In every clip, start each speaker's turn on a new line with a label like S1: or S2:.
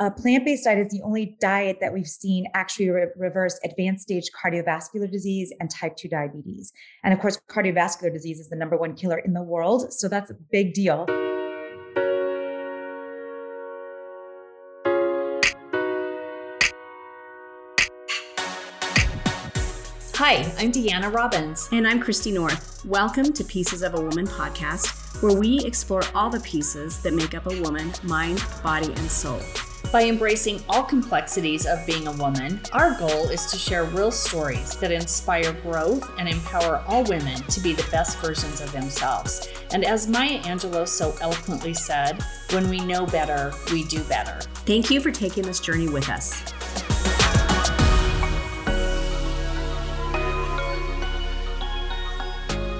S1: a plant-based diet is the only diet that we've seen actually re- reverse advanced stage cardiovascular disease and type 2 diabetes and of course cardiovascular disease is the number one killer in the world so that's a big deal
S2: Hi, I'm Deanna Robbins.
S3: And I'm Christy North. Welcome to Pieces of a Woman podcast, where we explore all the pieces that make up a woman mind, body, and soul.
S2: By embracing all complexities of being a woman, our goal is to share real stories that inspire growth and empower all women to be the best versions of themselves. And as Maya Angelou so eloquently said, when we know better, we do better.
S3: Thank you for taking this journey with us.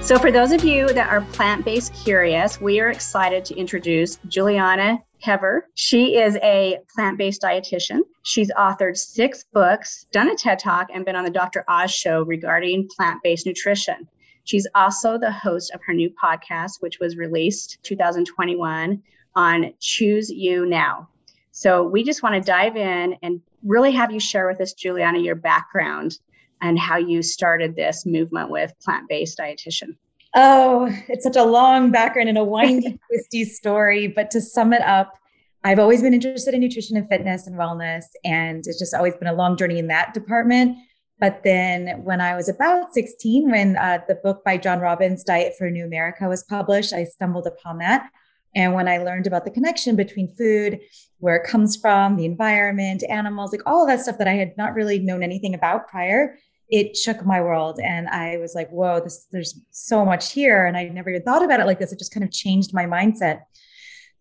S3: So, for those of you that are plant based curious, we are excited to introduce Julieanna Hever. She is a plant based dietitian. She's authored six books, done a TED Talk, and been on the Dr. Oz show regarding plant based nutrition. She's also the host of her new podcast, which was released 2021 on Choose You Now. So, we just want to dive in and really have you share with us, Julieanna, your background and how you started this movement with plant based dietitian.
S1: Oh, it's such a long background and a windy, twisty story. But to sum it up, I've always been interested in nutrition and fitness and wellness. And it's just always been a long journey in that department. But then when I was about 16, when uh, the book by John Robbins, Diet for New America, was published, I stumbled upon that. And when I learned about the connection between food, where it comes from, the environment, animals, like all of that stuff that I had not really known anything about prior, it shook my world. And I was like, whoa, this, there's so much here. And I never even thought about it like this. It just kind of changed my mindset.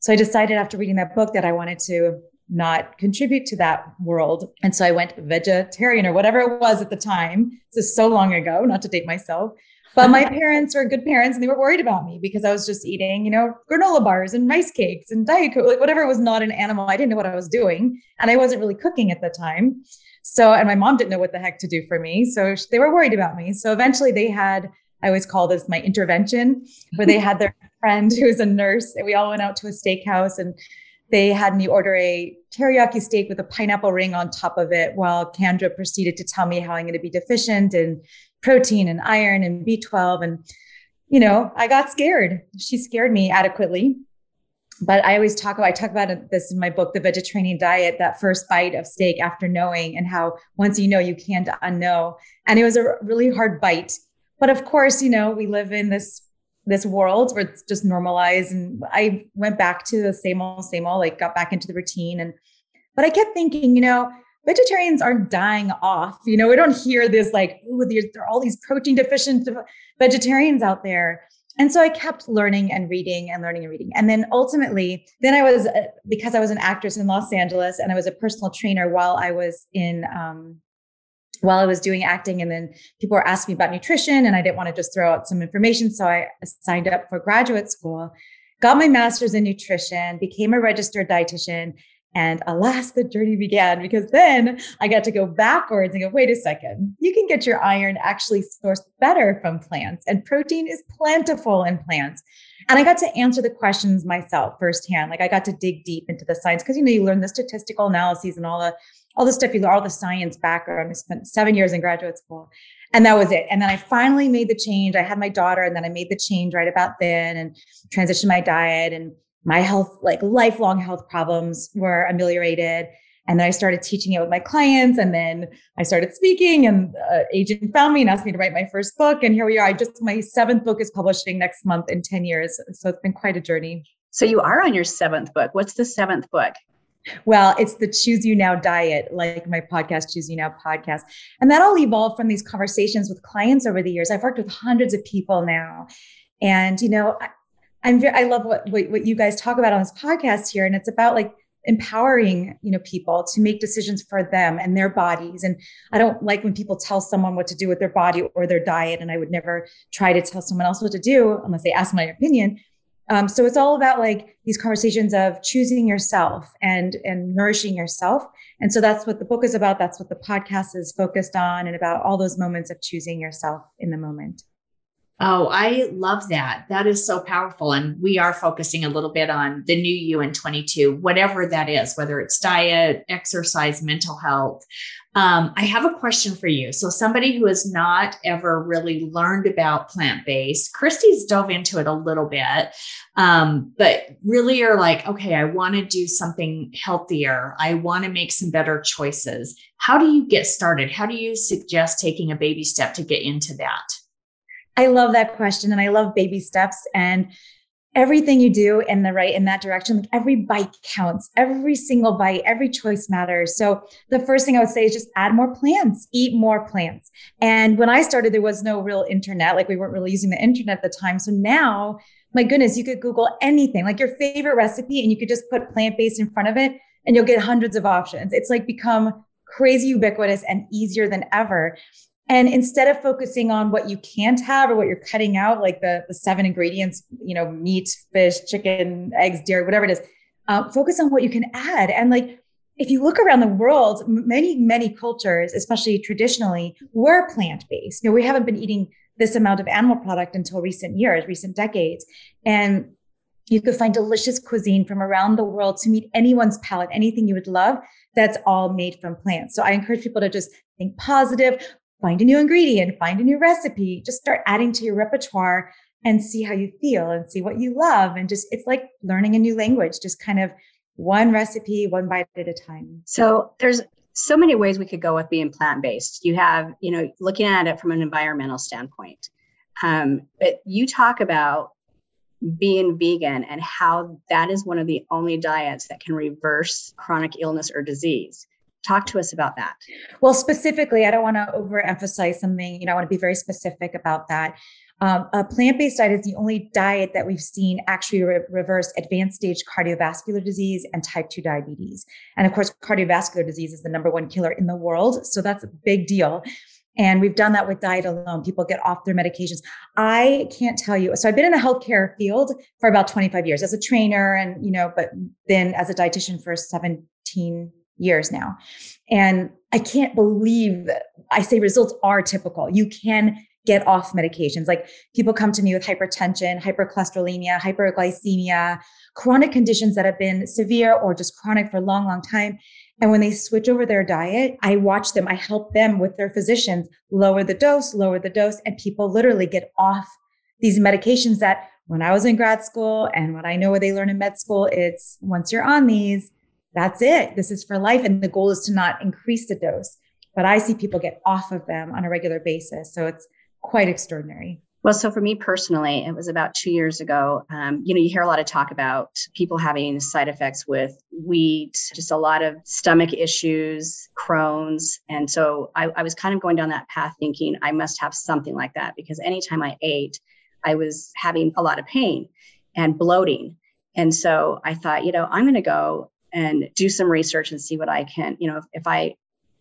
S1: So I decided after reading that book that I wanted to not contribute to that world. And so I went vegetarian or whatever it was at the time. This is so long ago, not to date myself. But my parents were good parents and they were worried about me because I was just eating, you know, granola bars and rice cakes and Diet Coke, like whatever was not an animal. I didn't know what I was doing. And I wasn't really cooking at the time. So, and my mom didn't know what the heck to do for me. So they were worried about me. So eventually they had, I always call this my intervention, where they had their friend who was a nurse and we all went out to a steakhouse and they had me order a teriyaki steak with a pineapple ring on top of it while Kendra proceeded to tell me how I'm going to be deficient in protein and iron and B12. And, you know, I got scared. She scared me adequately but I always talk about I talk about this in my book, The Vegiterranean Diet, that first bite of steak after knowing, and how once you know you can't unknow. And it was a really hard bite. But of course, you know, we live in this this world where it's just normalized. And I went back to the same old, same old, like got back into the routine. And but I kept thinking, you know, vegetarians aren't dying off. You know, we don't hear this like, oh, there are all these protein deficient vegetarians out there and so I kept learning and reading and learning and reading. And then ultimately, then I was, uh, because I was an actress in Los Angeles and I was a personal trainer while I was in, um, while I was doing acting. And then people were asking me about nutrition and I didn't want to just throw out some information. So I signed up for graduate school, got my master's in nutrition, became a registered dietitian, and alas, the journey began because then I got to go backwards and go, wait a second, you can get your iron actually sourced better from plants, and protein is plentiful in plants. And I got to answer the questions myself firsthand. Like I got to dig deep into the science because you know you learn the statistical analyses and all the all the stuff you learn, all the science background. I spent seven years in graduate school, and that was it. And then I finally made the change. I had my daughter, and then I made the change right about then and transitioned my diet and my health, like lifelong health problems were ameliorated. And then I started teaching it with my clients. And then I started speaking, and uh, agent found me and asked me to write my first book. And here we are. I just, my seventh book is publishing next month in 10 years. So it's been quite a journey.
S3: So you are on your seventh book. What's the seventh book?
S1: Well, it's the Choose You Now diet, like my podcast, Choose You Now podcast. And that all evolved from these conversations with clients over the years. I've worked with hundreds of people now. And, you know, I'm very, I love what, what, what you guys talk about on this podcast here. And it's about like empowering, you know, people to make decisions for them and their bodies. And I don't like when people tell someone what to do with their body or their diet. And I would never try to tell someone else what to do unless they ask my opinion. Um, so it's all about like these conversations of choosing yourself and and nourishing yourself. And so that's what the book is about. That's what the podcast is focused on, and about all those moments of choosing yourself in the moment.
S2: Oh, I love that. That is so powerful. And we are focusing a little bit on the new you in 22, whatever that is, whether it's diet, exercise, mental health. Um, I have a question for you. So, somebody who has not ever really learned about plant based, Christy's dove into it a little bit, um, but really are like, okay, I want to do something healthier. I want to make some better choices. How do you get started? How do you suggest taking a baby step to get into that?
S1: I love that question and I love baby steps and everything you do in the right in that direction like every bite counts. Every single bite every choice matters. So the first thing i would say is just add more plants eat more plants. And when i started there was no real internet like we weren't really using the internet at the time. So now my goodness you could google anything like your favorite recipe and you could just put plant-based in front of it and you'll get hundreds of options. It's like become crazy ubiquitous and easier than ever and instead of focusing on what you can't have or what you're cutting out, like the, the seven ingredients, you know, meat, fish, chicken, eggs, dairy, whatever it is, uh, focus on what you can add. And like, if you look around the world, many, many cultures, especially traditionally, were plant based. You know, we haven't been eating this amount of animal product until recent years, recent decades. And you could find delicious cuisine from around the world to meet anyone's palate, anything you would love that's all made from plants. So I encourage people to just think positive, find a new ingredient, find a new recipe, just start adding to your repertoire and see how you feel and see what you love. And just, it's like learning a new language, just kind of one recipe, one bite at a time.
S3: So there's so many ways we could go with being plant based. You have, you know, looking at it from an environmental standpoint. Um, but you talk about being vegan and how that is one of the only diets that can reverse chronic illness or disease. Talk to us about that.
S1: Well, specifically, I don't want to overemphasize something. You know, I want to be very specific about that. Um, a plant based diet is the only diet that we've seen actually re- reverse advanced stage cardiovascular disease and type 2 diabetes. And of course, cardiovascular disease is the number one killer in the world. So that's a big deal. And we've done that with diet alone. People get off their medications. I can't tell you. So I've been in the healthcare field for about 25 years as a trainer and, you know, but then as a dietitian for 17 years now. And I can't believe I say results are typical. You can get off medications. Like people come to me with hypertension, hypercholesterolemia, hyperglycemia, chronic conditions that have been severe or just chronic for a long, long time. And when they switch over their diet, I watch them, I help them with their physicians lower the dose, lower the dose, and people literally get off these medications that when I was in grad school and what I know what they learn in med school, it's once you're on these, that's it. This is for life. And the goal is to not increase the dose. But I see people get off of them on a regular basis. So it's quite extraordinary.
S3: Well, so for me personally, it was about two years ago. Um, you know, you hear a lot of talk about people having side effects with wheat, just a lot of stomach issues, Crohn's. And so I, I was kind of going down that path thinking I must have something like that because anytime I ate, I was having a lot of pain and bloating. And so I thought, you know, I'm going to go and do some research and see what I can, you know, if, if I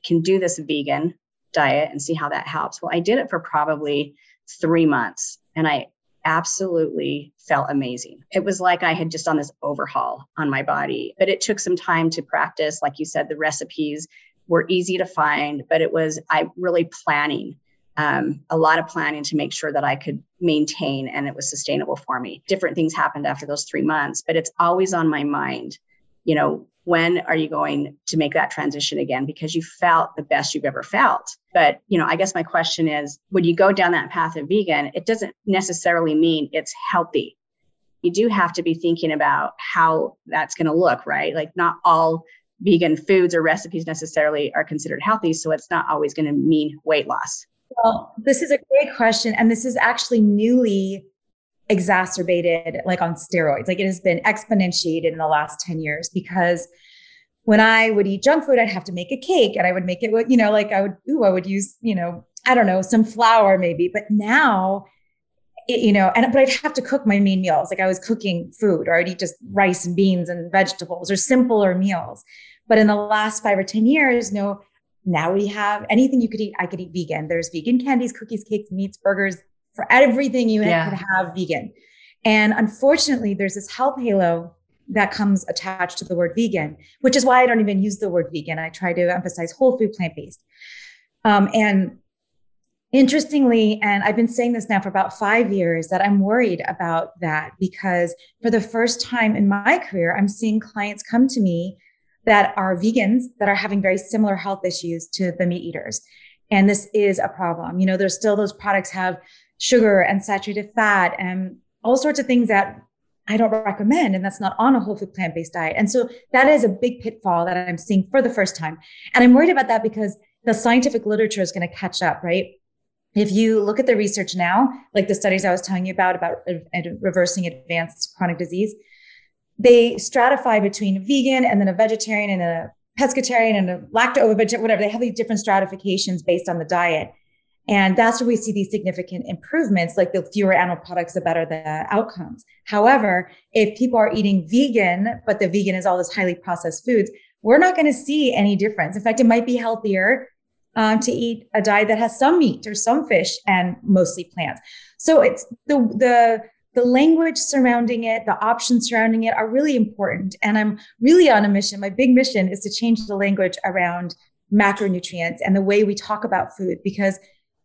S3: can do this vegan diet and see how that helps. Well, I did it for probably three months and I absolutely felt amazing. It was like I had just done this overhaul on my body, but it took some time to practice. Like you said, the recipes were easy to find, but it was, I really planning um, a lot of planning to make sure that I could maintain and it was sustainable for me. Different things happened after those three months, but it's always on my mind you know, when are you going to make that transition again? Because you felt the best you've ever felt. But, you know, I guess my question is when you go down that path of vegan, it doesn't necessarily mean it's healthy. You do have to be thinking about how that's going to look, right? Like, not all vegan foods or recipes necessarily are considered healthy. So it's not always going to mean weight loss.
S1: Well, this is a great question. And this is actually newly exacerbated like on steroids. Like it has been exponentiated in the last 10 years because when I would eat junk food, I'd have to make a cake and I would make it with, you know, like I would, ooh, I would use, you know, I don't know, some flour maybe. But now, it, you know, and but I'd have to cook my main meals. Like I was cooking food or I'd eat just rice and beans and vegetables or simpler meals. But in the last five or 10 years, no, now we have anything you could eat. I could eat vegan. There's vegan candies, cookies, cakes, meats, burgers, for everything you yeah. could have vegan. And unfortunately, there's this health halo that comes attached to the word vegan, which is why I don't even use the word vegan. I try to emphasize whole food, plant based. Um, and Interestingly, and I've been saying this now for about five years, that I'm worried about that because for the first time in my career, I'm seeing clients come to me that are vegans that are having very similar health issues to the meat eaters. And this is a problem. You know, there's still those products have sugar and saturated fat and all sorts of things that I don't recommend. And that's not on a whole food plant based diet. And so that is a big pitfall that I'm seeing for the first time. And I'm worried about that because the scientific literature is going to catch up, right? If you look at the research now, like the studies I was telling you about, about reversing advanced chronic disease, they stratify between vegan and then a vegetarian and a pescatarian and a lacto vegetarian, whatever. They have these different stratifications based on the diet. And that's where we see these significant improvements, like the fewer animal products, the better the outcomes. However, if people are eating vegan, but the vegan is all this highly processed foods, we're not going to see any difference. In fact, it might be healthier um, to eat a diet that has some meat or some fish and mostly plants. So it's the the the language surrounding it, the options surrounding it are really important. And I'm really on a mission. My big mission is to change the language around macronutrients and the way we talk about food because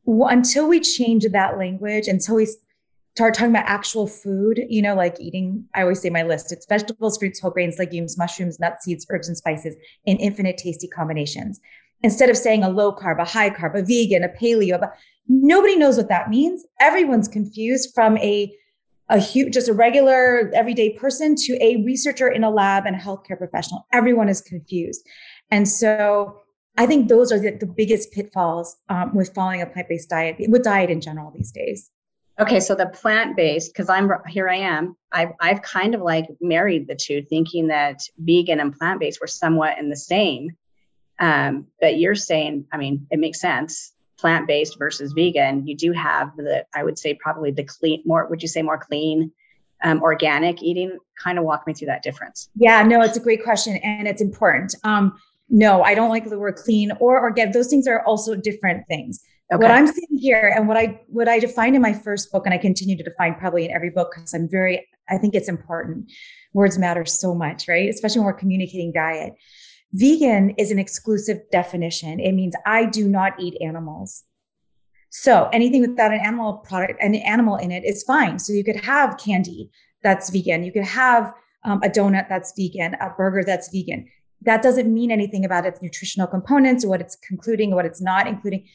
S1: until we change that language, until we start talking about actual food, you know, like eating, I always say my list it's vegetables, fruits, whole grains, legumes, mushrooms, nuts, seeds, herbs, and spices in infinite tasty combinations. Instead of saying a low carb, a high carb, a vegan, a paleo, but nobody knows what that means. Everyone's confused from a a huge, just a regular everyday person to a researcher in a lab and a healthcare professional. Everyone is confused. And so I think those are the, the biggest pitfalls um, with following a plant based diet, with diet in general these days.
S3: Okay, so the plant based, because I'm here, I am. I've I've kind of like married the two, thinking that vegan and plant based were somewhat in the same. Um, but you're saying, I mean, it makes sense. Plant based versus vegan, you do have the, I would say, probably the clean, more. Would you say more clean, um, organic eating? Kind of walk me through that difference.
S1: Yeah, no, it's a great question and it's important. Um, no, I don't like the word clean or organic. Those things are also different things. Okay. What I'm seeing here and what I what I defined in my first book, and I continue to define probably in every book because I'm very, I think it's important. Words matter so much, right? Especially when we're communicating diet. Vegan is an exclusive definition. It means I do not eat animals. So anything without an animal product, an animal in it is fine. So you could have candy that's vegan. You could have um, a donut that's vegan, a burger that's vegan that doesn't mean anything about its nutritional components or what it's concluding or what it's not including.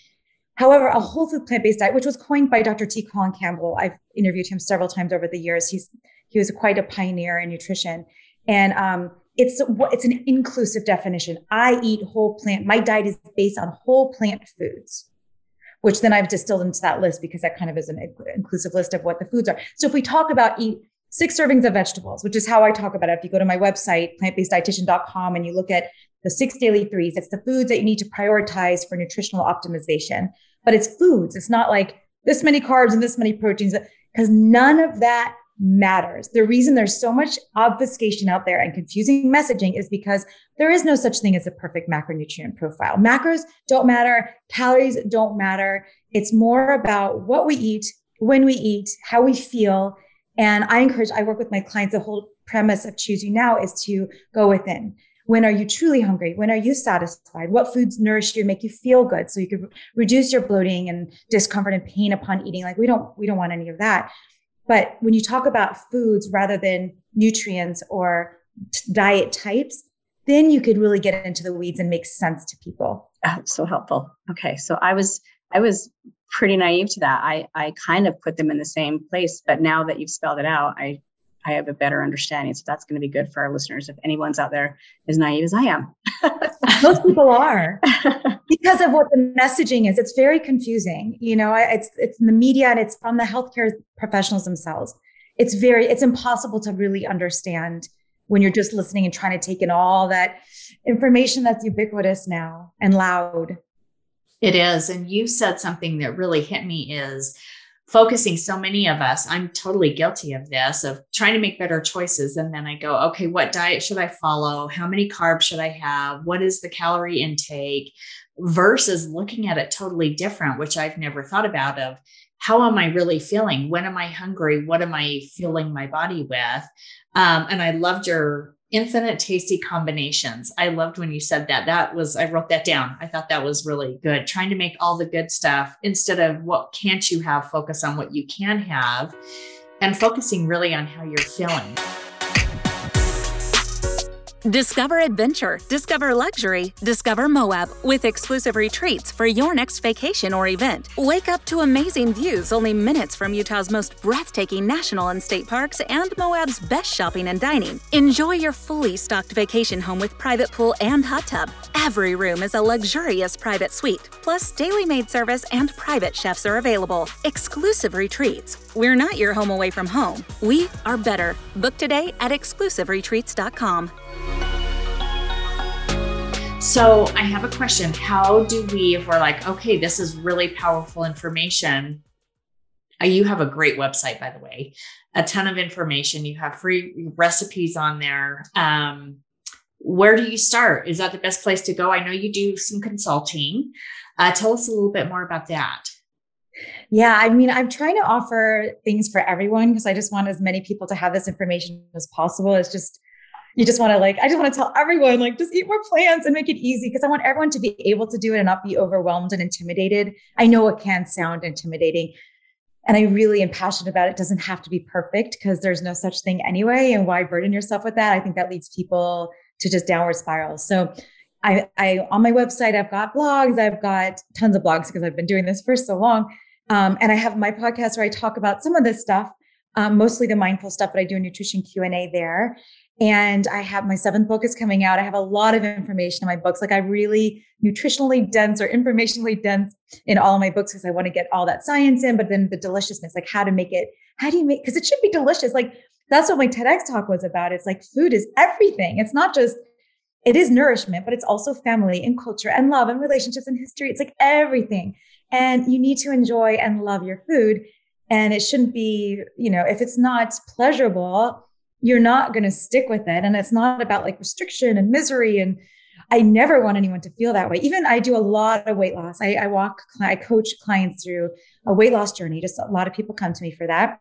S1: However, a whole food plant-based diet, which was coined by Dr. T. Colin Campbell, I've interviewed him several times over the years. He's he was quite a pioneer in nutrition, and um, it's it's an inclusive definition. I eat whole plant. My diet is based on whole plant foods, which then I've distilled into that list because that kind of is an inclusive list of what the foods are. So if we talk about eat six servings of vegetables, which is how I talk about it. If you go to my website, plantbaseddietitian.com, and you look at the six daily threes, it's the foods that you need to prioritize for nutritional optimization. But it's foods. It's not like this many carbs and this many proteins, because none of that matters. The reason there's so much obfuscation out there and confusing messaging is because there is no such thing as a perfect macronutrient profile. Macros don't matter, calories don't matter. It's more about what we eat, when we eat, how we feel, and I encourage, I work with my clients. The whole premise of Choose You Now is to go within. When are you truly hungry? When are you satisfied? What foods nourish you make you feel good? So you can reduce your bloating and discomfort and pain upon eating. Like we don't, we don't want any of that. But when you talk about foods rather than nutrients or diet types, then you could really get into the weeds and make sense to people.
S3: Oh, so helpful. Okay. So I was I was pretty naive to that. I, I kind of put them in the same place, but now that you've spelled it out, I, I have a better understanding. So that's going to be good for our listeners. If anyone's out there as naive as I am,
S1: most people are because of what the messaging is. It's very confusing. You know, it's it's in the media and it's from the healthcare professionals themselves. It's very it's impossible to really understand when you're just listening and trying to take in all that information that's ubiquitous now and loud.
S2: It is. And you said something that really hit me is focusing so many of us i'm totally guilty of this of trying to make better choices. And then i go okay what diet should i follow? How many carbs should i have? What is the calorie intake? Versus looking at it totally different which i've never thought about of how am i really feeling? When am i hungry? What am i filling my body with? Um, and i loved your infinite tasty combinations. I loved when you said that. That was, I wrote that down. I thought that was really good. Trying to make all the good stuff instead of what can't you have, focus on what you can have and focusing really on how you're feeling.
S4: Discover adventure, discover luxury, discover Moab with exclusive retreats for your next vacation or event. Wake up to amazing views only minutes from Utah's most breathtaking national and state parks and Moab's best shopping and dining. Enjoy your fully stocked vacation home with private pool and hot tub. Every room is a luxurious private suite, plus daily maid service and private chefs are available. Exclusive retreats. We're not your home away from home. We are better. Book today at exclusiveretreats.com.
S2: So I have a question. How do we, if we're like, okay, this is really powerful information? Uh, you have a great website, by the way, a ton of information. You have free recipes on there. Um, where do you start? Is that the best place to go? I know you do some consulting. Uh, tell us a little bit more about that.
S1: Yeah, I mean, I'm trying to offer things for everyone because I just want as many people to have this information as possible. It's just you just want to like, I just want to tell everyone, like, just eat more plants and make it easy because I want everyone to be able to do it and not be overwhelmed and intimidated. I know it can sound intimidating. And I really am passionate about it. it doesn't have to be perfect because there's no such thing anyway. And why burden yourself with that? I think that leads people to just downward spirals. So I, I on my website, I've got blogs, I've got tons of blogs because I've been doing this for so long. Um, and I have my podcast where I talk about some of this stuff, um, mostly the mindful stuff, but I do a nutrition Q and A there. And I have my seventh book is coming out. I have a lot of information in my books. Like I really nutritionally dense or informationally dense in all my books because I want to get all that science in, but then the deliciousness, like how to make it, how do you make, because it should be delicious. Like that's what my TEDx talk was about. It's like food is everything. It's not just, it is nourishment, but it's also family and culture and love and relationships and history. It's like everything. And you need to enjoy and love your food. And it shouldn't be, you know, if it's not pleasurable, you're not going to stick with it. And it's not about like restriction and misery. And I never want anyone to feel that way. Even I do a lot of weight loss. I, I walk, I coach clients through a weight loss journey. Just a lot of people come to me for that.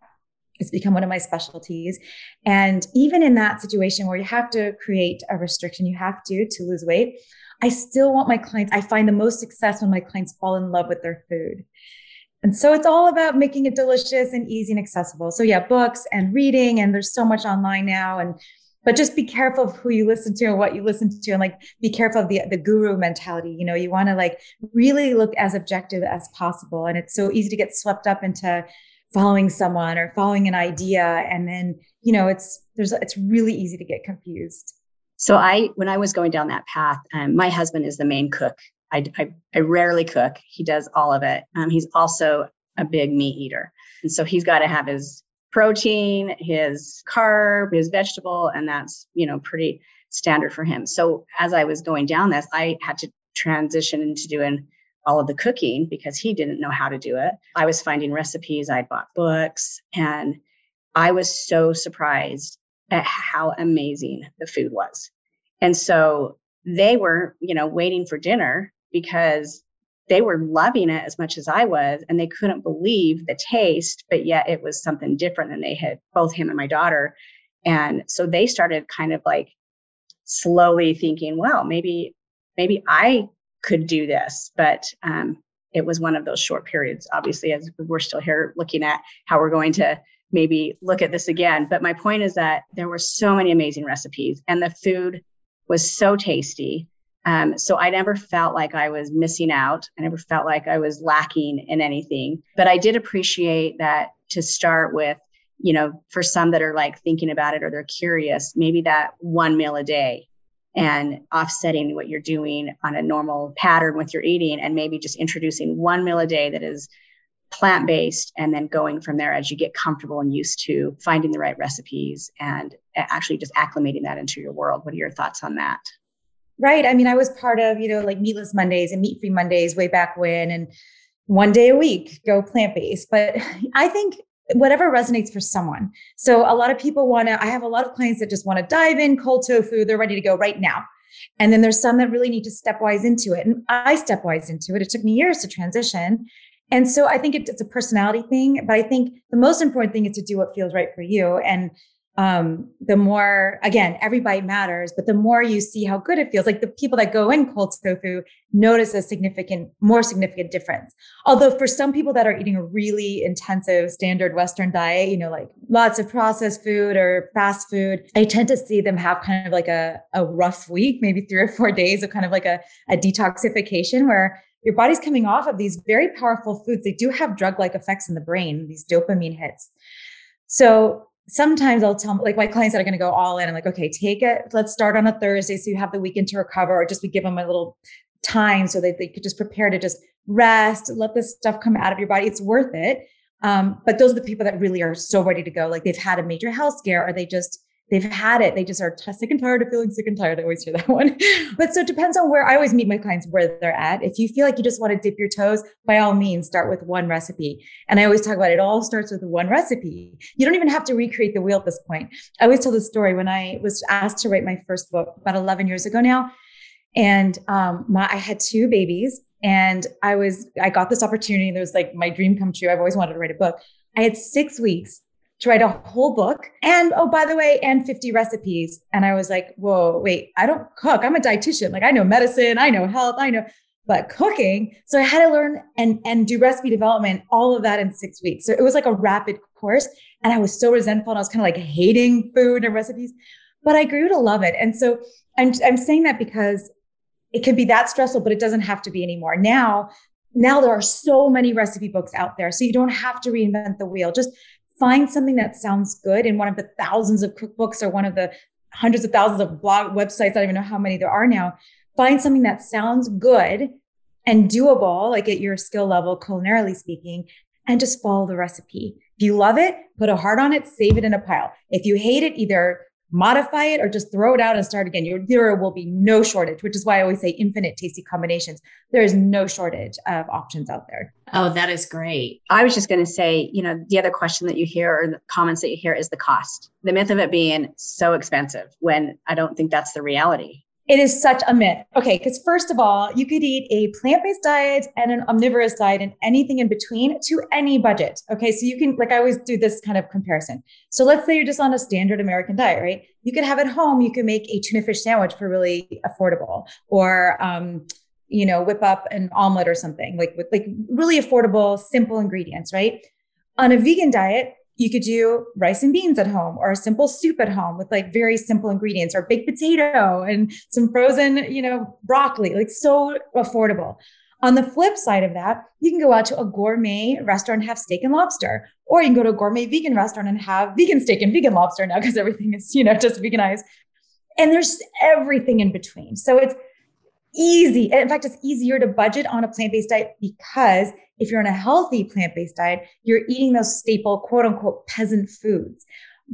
S1: It's become one of my specialties. And even in that situation where you have to create a restriction, you have to to lose weight. I still want my clients, I find the most success when my clients fall in love with their food. And so it's all about making it delicious and easy and accessible. So yeah, books and reading, and there's so much online now. And but just be careful of who you listen to and what you listen to, and like be careful of the the guru mentality. You know, you want to like really look as objective as possible. And it's so easy to get swept up into following someone or following an idea, and then you know it's there's it's really easy to get confused.
S3: So I, when I was going down that path, um, my husband is the main cook I, I, I rarely cook. He does all of it. Um, he's also a big meat eater. And so he's got to have his protein, his carb, his vegetable, and that's, you know, pretty standard for him. So as I was going down this, I had to transition into doing all of the cooking because he didn't know how to do it. I was finding recipes, I bought books, and I was so surprised at how amazing the food was. And so they were, you know, waiting for dinner because they were loving it as much as I was, and they couldn't believe the taste, but yet it was something different than they had, both him and my daughter. And so they started kind of like slowly thinking, well, maybe, maybe I could do this. But um, it was one of those short periods, obviously, as we're still here looking at how we're going to maybe look at this again. But my point is that there were so many amazing recipes, and the food was so tasty um, so I never felt like I was missing out. I never felt like I was lacking in anything. But I did appreciate that to start with, you know, for some that are like thinking about it or they're curious, maybe that one meal a day and offsetting what you're doing on a normal pattern with your eating and maybe just introducing one meal a day that is plant based and then going from there as you get comfortable and used to finding the right recipes and actually just acclimating that into your world. What are your thoughts on that?
S1: Right. I mean, I was part of, you know, like meatless Mondays and meat free Mondays way back when, and one day a week go plant based. But I think whatever resonates for someone. So a lot of people want to, I have a lot of clients that just want to dive in cold tofu. They're ready to go right now. And then there's some that really need to stepwise into it. And I stepwise into it. It took me years to transition. And so I think it's a personality thing, but I think the most important thing is to do what feels right for you. And um, the more, again, every bite matters, but the more you see how good it feels, like the people that go in cold tofu notice a significant, more significant difference. Although for some people that are eating a really intensive standard Western diet, you know, like lots of processed food or fast food, I tend to see them have kind of like a, a rough week, maybe three or four days of kind of like a, a detoxification where your body's coming off of these very powerful foods. They do have drug like effects in the brain, these dopamine hits. So sometimes I'll tell like my clients that are going to go all in. I'm like, okay, take it. Let's start on a Thursday so you have the weekend to recover, or just we give them a little time so that they could just prepare to just rest, let this stuff come out of your body. It's worth it. Um, but those are the people that really are so ready to go. Like they've had a major health scare, or they just they've had it. They just are sick and tired of feeling sick and tired. I always hear that one. but so it depends on where I always meet my clients where they're at. If you feel like you just want to dip your toes, by all means, start with one recipe. And I always talk about it all starts with one recipe. You don't even have to recreate the wheel at this point. I always tell the story when I was asked to write my first book about 11 years ago now. And um, my, I had two babies and I was, I got this opportunity. It was like my dream come true. I've always wanted to write a book. I had six weeks to write a whole book and oh by the way and 50 recipes. And i was like whoa wait i don't cook. I'm a dietitian. Like i know medicine i know health i know but cooking. So i had to learn and and do recipe development all of that in six weeks. So it was like a rapid course. And i was so resentful and i was kind of like hating food and recipes but i grew to love it. And so i'm i'm saying that because it can be that stressful but it doesn't have to be anymore. Now now there are so many recipe books out there. So you don't have to reinvent the wheel. Just find something that sounds good in one of the thousands of cookbooks or one of the hundreds of thousands of blog websites. I don't even know how many there are now. Find something that sounds good and doable, like at your skill level, culinarily speaking, and just follow the recipe. If you love it, put a heart on it, save it in a pile. If you hate it, either modify it or just throw it out and start again. Your, there will be no shortage, which is why I always say infinite tasty combinations. There is no shortage of options out there.
S2: Oh, that is great.
S3: I was just going to say, you know, the other question that you hear or the comments that you hear is the cost. The myth of it being so expensive when I don't think that's the reality.
S1: It is such a myth. Okay, because first of all, you could eat a plant based diet and an omnivorous diet and anything in between to any budget. Okay, so you can, like, I always do this kind of comparison. So let's say you're just on a standard American diet, right? You could have at home, you can make a tuna fish sandwich for really affordable, or, um, you know, whip up an omelet or something like with like really affordable, simple ingredients, right? On a vegan diet, you could do rice and beans at home or a simple soup at home with like very simple ingredients or baked potato and some frozen, you know, broccoli, like so affordable. On the flip side of that, you can go out to a gourmet restaurant and have steak and lobster, or you can go to a gourmet vegan restaurant and have vegan steak and vegan lobster now because everything is, you know, just veganized. And there's everything in between. So it's easy. In fact, it's easier to budget on a plant based diet because if you're on a healthy plant based diet, you're eating those staple, quote unquote, peasant foods.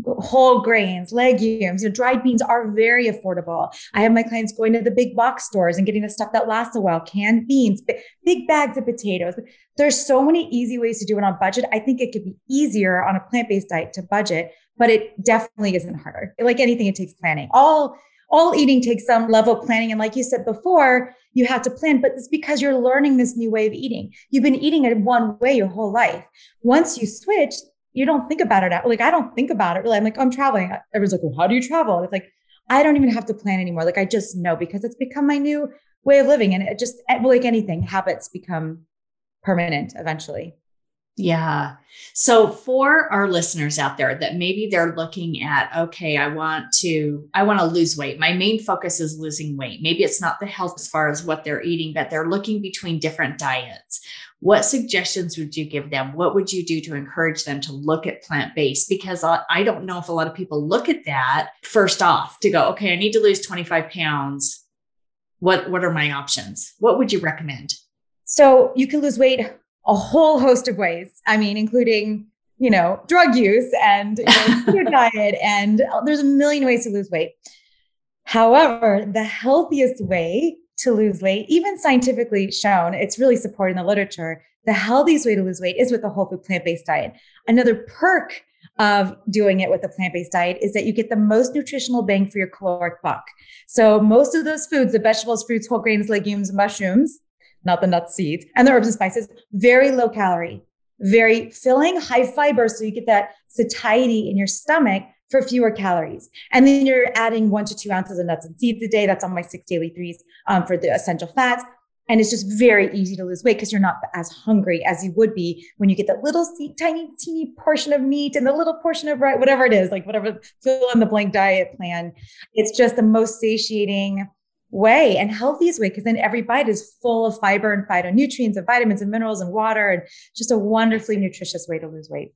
S1: Whole grains, legumes, you know, dried beans are very affordable. I have my clients going to the big box stores and getting the stuff that lasts a while, canned beans, big bags of potatoes. There's so many easy ways to do it on budget. I think it could be easier on a plant based diet to budget, but it definitely isn't harder. Like anything, it takes planning. All all eating takes some level of planning. And like you said before, you have to plan, but it's because you're learning this new way of eating. You've been eating it one way your whole life. Once you switch, you don't think about it. Like I don't think about it really. I'm like, I'm traveling. Everyone's like, well, how do you travel? It's like, I don't even have to plan anymore. Like I just know because it's become my new way of living. And it just like anything, habits become permanent eventually.
S2: Yeah. So for our listeners out there that maybe they're looking at, okay, I want to, I want to lose weight. My main focus is losing weight. Maybe it's not the health as far as what they're eating, but they're looking between different diets. What suggestions would you give them? What would you do to encourage them to look at plant based? Because I don't know if a lot of people look at that first off to go, okay, I need to lose 25 pounds. What, what are my options? What would you recommend?
S1: So you can lose weight a whole host of ways. I mean, including, you know, drug use and you know, diet, and there's a million ways to lose weight. However, the healthiest way to lose weight, even scientifically shown, it's really supported in the literature. The healthiest way to lose weight is with a whole food plant based diet. Another perk of doing it with a plant based diet is that you get the most nutritional bang for your caloric buck. So, most of those foods, the vegetables, fruits, whole grains, legumes, mushrooms, not the nuts, seeds, and the herbs and spices. Very low calorie, very filling, high fiber. So you get that satiety in your stomach, for fewer calories. And then you're adding one to two ounces of nuts and seeds a day. That's on my six daily threes um, for the essential fats. And it's just very easy to lose weight because you're not as hungry as you would be when you get that little tiny, teeny portion of meat and the little portion of whatever it is, like whatever fill in the blank diet plan. It's just the most satiating way and healthiest way because then every bite is full of fiber and phytonutrients and vitamins and minerals and water and just a wonderfully nutritious way to lose weight.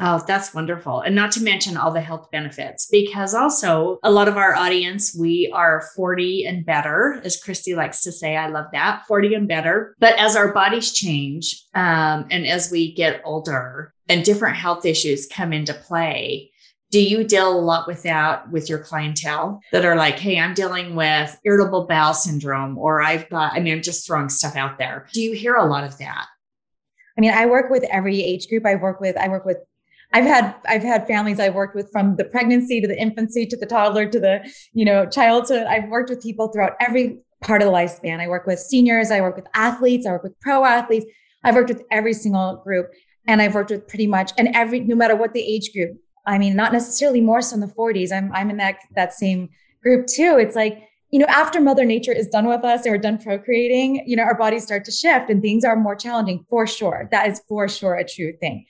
S2: Oh, that's wonderful. And not to mention all the health benefits, because also a lot of our audience, we are 40 and better, as Christy likes to say. I love that 40 and better. But as our bodies change um, and as we get older and different health issues come into play, do you deal a lot with that with your clientele that are like, hey, I'm dealing with irritable bowel syndrome, or I've got, I mean, I'm just throwing stuff out there. Do you hear a lot of that?
S1: I mean, I work with every age group. I work with, I work with I've had I've had families I've worked with from the pregnancy to the infancy to the toddler to the you know childhood. I've worked with people throughout every part of the lifespan. I work with seniors, I work with athletes, I work with pro athletes. I've worked with every single group, and I've worked with pretty much and every no matter what the age group. I mean, not necessarily more so in the 40s. I'm I'm in that that same group too. It's like you know, after Mother Nature is done with us and we're done procreating, you know, our bodies start to shift and things are more challenging for sure. That is for sure a true thing.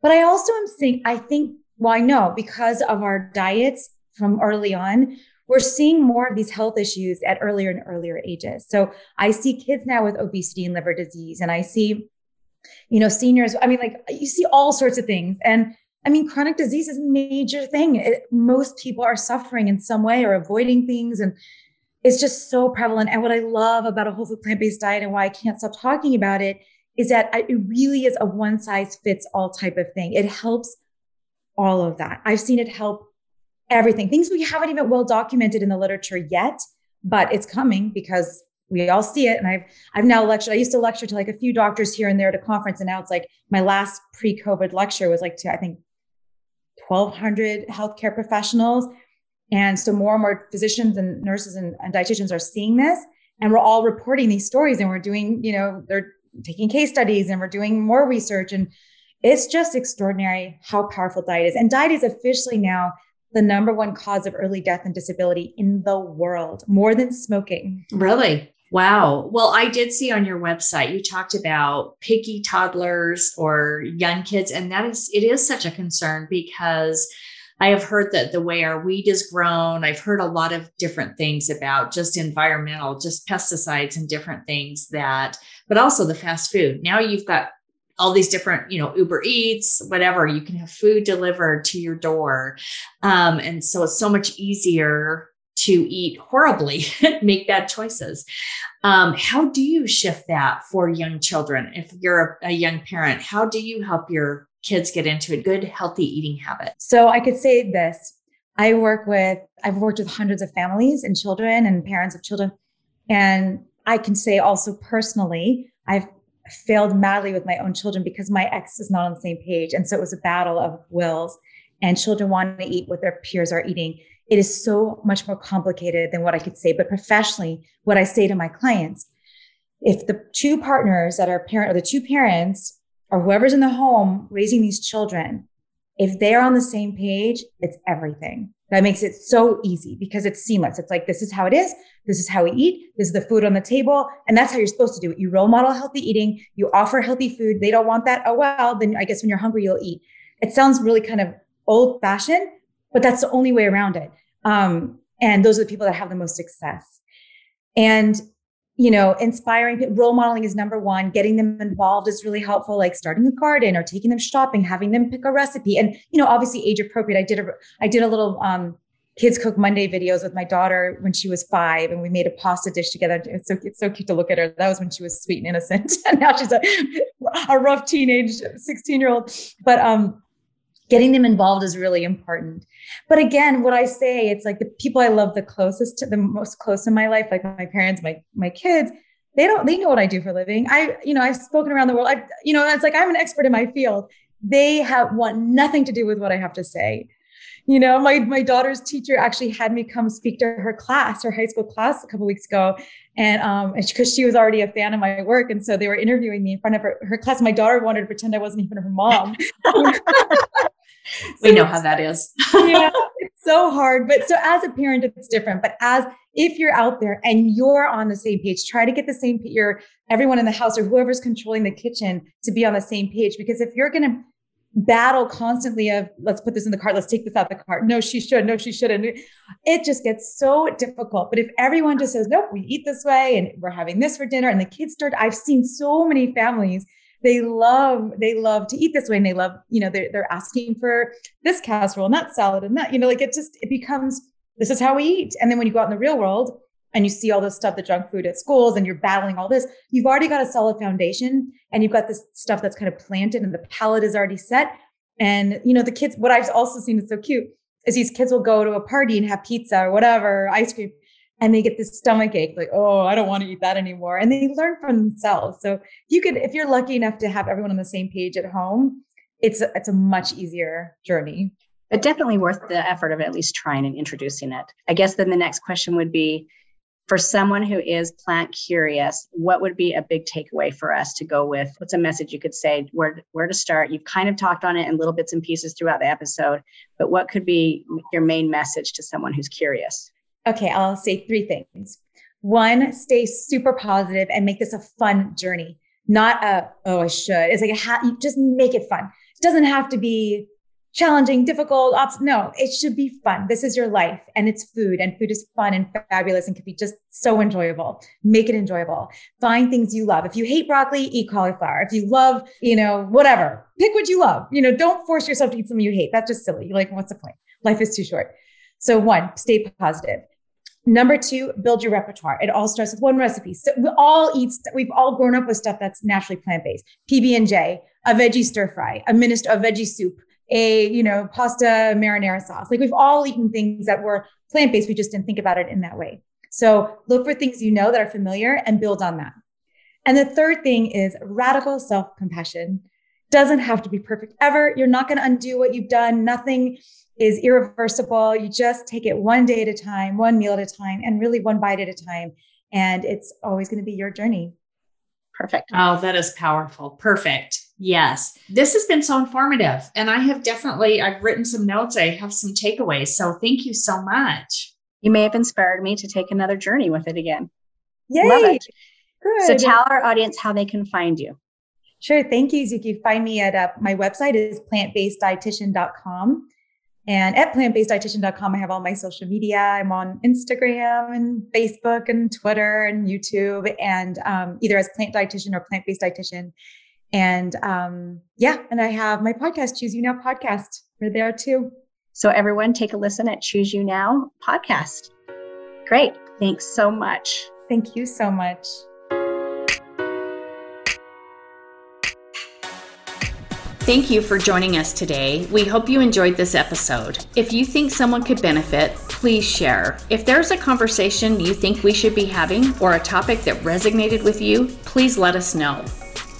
S1: But I also am seeing, I think, well, I know because of our diets from early on, we're seeing more of these health issues at earlier and earlier ages. So I see kids now with obesity and liver disease, and I see, you know, seniors. I mean, like you see all sorts of things. And I mean, chronic disease is a major thing. It, most people are suffering in some way or avoiding things. And it's just so prevalent. And what I love about a whole food plant based diet and why I can't stop talking about it is that it really is a one size fits all type of thing. It helps all of that. I've seen it help everything, things we haven't even well documented in the literature yet, but it's coming because we all see it. And I've I've now lectured. I used to lecture to like a few doctors here and there at a conference, and now it's like my last pre-COVID lecture was like to I think 1,200 healthcare professionals, and so more and more physicians and nurses and, and dietitians are seeing this, and we're all reporting these stories, and we're doing you know they're taking case studies and we're doing more research. And it's just extraordinary how powerful diet is. And diet is officially now the number one cause of early death and disability in the world, more than smoking.
S2: Really? Wow. Well, I did see on your website you talked about picky toddlers or young kids, and that is it is such a concern because I have heard that the way our wheat is grown, I've heard a lot of different things about just environmental, just pesticides and different things that, but also the fast food. Now you've got all these different, you know, Uber Eats, whatever, you can have food delivered to your door. Um, and so it's so much easier to eat horribly, make bad choices. Um, how do you shift that for young children? If you're a, a young parent, how do you help your kids get into a good, healthy eating habit?
S1: So I could say this. I work with, I've worked with hundreds of families and children and parents of children. And I can say also personally, I've failed madly with my own children because my ex is not on the same page. And so it was a battle of wills, and children want to eat what their peers are eating. It is so much more complicated than what I could say. But professionally, what I say to my clients, if the two partners that are parent or the two parents or whoever's in the home raising these children, if they're on the same page, it's everything. That makes it so easy because it's seamless. It's like, this is how it is. This is how we eat. This is the food on the table. And that's how you're supposed to do it. You role model healthy eating. You offer healthy food. They don't want that. Oh, well, then I guess when you're hungry, you'll eat. It sounds really kind of old fashioned, but that's the only way around it. Um, and those are the people that have the most success. And you know, inspiring role modeling is number one. Getting them involved is really helpful, like starting a garden or taking them shopping, having them pick a recipe, and you know, obviously age appropriate. I did a I did a little um, kids cook Monday videos with my daughter when she was five, and we made a pasta dish together. It's so it's so cute to look at her. That was when she was sweet and innocent, and now she's a a rough teenage sixteen year old. But um, getting them involved is really important. But again, what I say, it's like the people I love the closest to the most close in my life, like my parents, my my kids, they don't they know what I do for a living. I, you know, I've spoken around the world. I, you know, it's like I'm an expert in my field. They have want nothing to do with what I have to say. You know, my my daughter's teacher actually had me come speak to her class, her high school class, a couple weeks ago, and um, because she, was already a fan of my work, and so they were interviewing me in front of her, her class. My daughter wanted to pretend I wasn't even her mom.
S2: we know how that is.
S1: yeah, it's so hard. But so as a parent, it's different. But as if you're out there and you're on the same page, try to get the same your everyone in the house or whoever's controlling the kitchen to be on the same page. Because if you're gonna battle constantly of let's put this in the cart, let's take this out the cart. No, she should, no, she shouldn't. It just gets so difficult. But if everyone just says, nope, we eat this way and we're having this for dinner, and the kids start, I've seen so many families they love they love to eat this way and they love you know they're, they're asking for this casserole and that salad and that you know like it just it becomes this is how we eat. And then when you go out in the real world and you see all this stuff the junk food at schools and you're battling all this you've already got a solid foundation and you've got this stuff that's kind of planted and the palate is already set. And you know the kids what i've also seen is so cute is these kids will go to a party and have pizza or whatever ice cream and they get this stomach ache like oh i don't want to eat that anymore and they learn from themselves. So you could if you're lucky enough to have everyone on the same page at home it's a, it's a much easier journey.
S3: But definitely worth the effort of at least trying and introducing it. I guess then the next question would be for someone who is plant curious what would be a big takeaway for us to go with? What's a message you could say where where to start? You've kind of talked on it in little bits and pieces throughout the episode but what could be your main message to someone who's curious
S1: Okay, I'll say three things. One, stay super positive and make this a fun journey, not a, oh, I should. It's like a ha- just make it fun. It doesn't have to be challenging, difficult. Ops- no, it should be fun. This is your life and it's food and food is fun and fabulous and can be just so enjoyable. Make it enjoyable. Find things you love. If you hate broccoli, eat cauliflower. If you love, you know, whatever, pick what you love. You know, don't force yourself to eat something you hate. That's just silly. Like, what's the point? Life is too short. So one, stay positive. Number two, build your repertoire. It all starts with one recipe. So we all eat. We've all grown up with stuff that's naturally plant based. PB and J, a veggie stir fry, a minist, a veggie soup, a you know pasta marinara sauce. Like we've all eaten things that were plant based. We just didn't think about it in that way. So look for things you know that are familiar and build on that. And the third thing is radical self compassion. Doesn't have to be perfect ever. You're not going to undo what you've done. Nothing is irreversible. You just take it one day at a time, one meal at a time, and really one bite at a time. And it's always going to be your journey.
S3: Perfect.
S2: Oh, that is powerful. Perfect. Yes. This has been so informative. And I have definitely, I've written some notes. I have some takeaways. So thank you so much.
S3: You may have inspired me to take another journey with it again.
S1: Yay. Love it.
S3: Good. So tell our audience how they can find you.
S1: Sure. Thank you. Can find me at uh, my website is plantbaseddietitian.com. And at plantbaseddietitian.com, I have all my social media. I'm on Instagram and Facebook and Twitter and YouTube, and um, either as plant dietitian or plant based dietitian. And um, yeah, and I have my podcast, Choose You Now podcast. We're there too.
S3: So everyone, take a listen at Choose You Now podcast. Great. Thanks so much.
S1: Thank you so much.
S2: Thank you for joining us today. We hope you enjoyed this episode. If you think someone could benefit, please share. If there's a conversation you think we should be having or a topic that resonated with you, please let us know.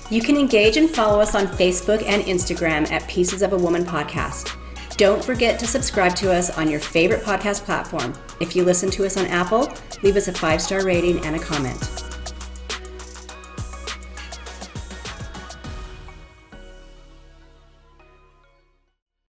S5: You can engage and follow us on Facebook and Instagram at Pieces of a Woman Podcast. Don't forget to subscribe to us on your favorite podcast platform. If you listen to us on Apple, leave us a five star rating and a comment.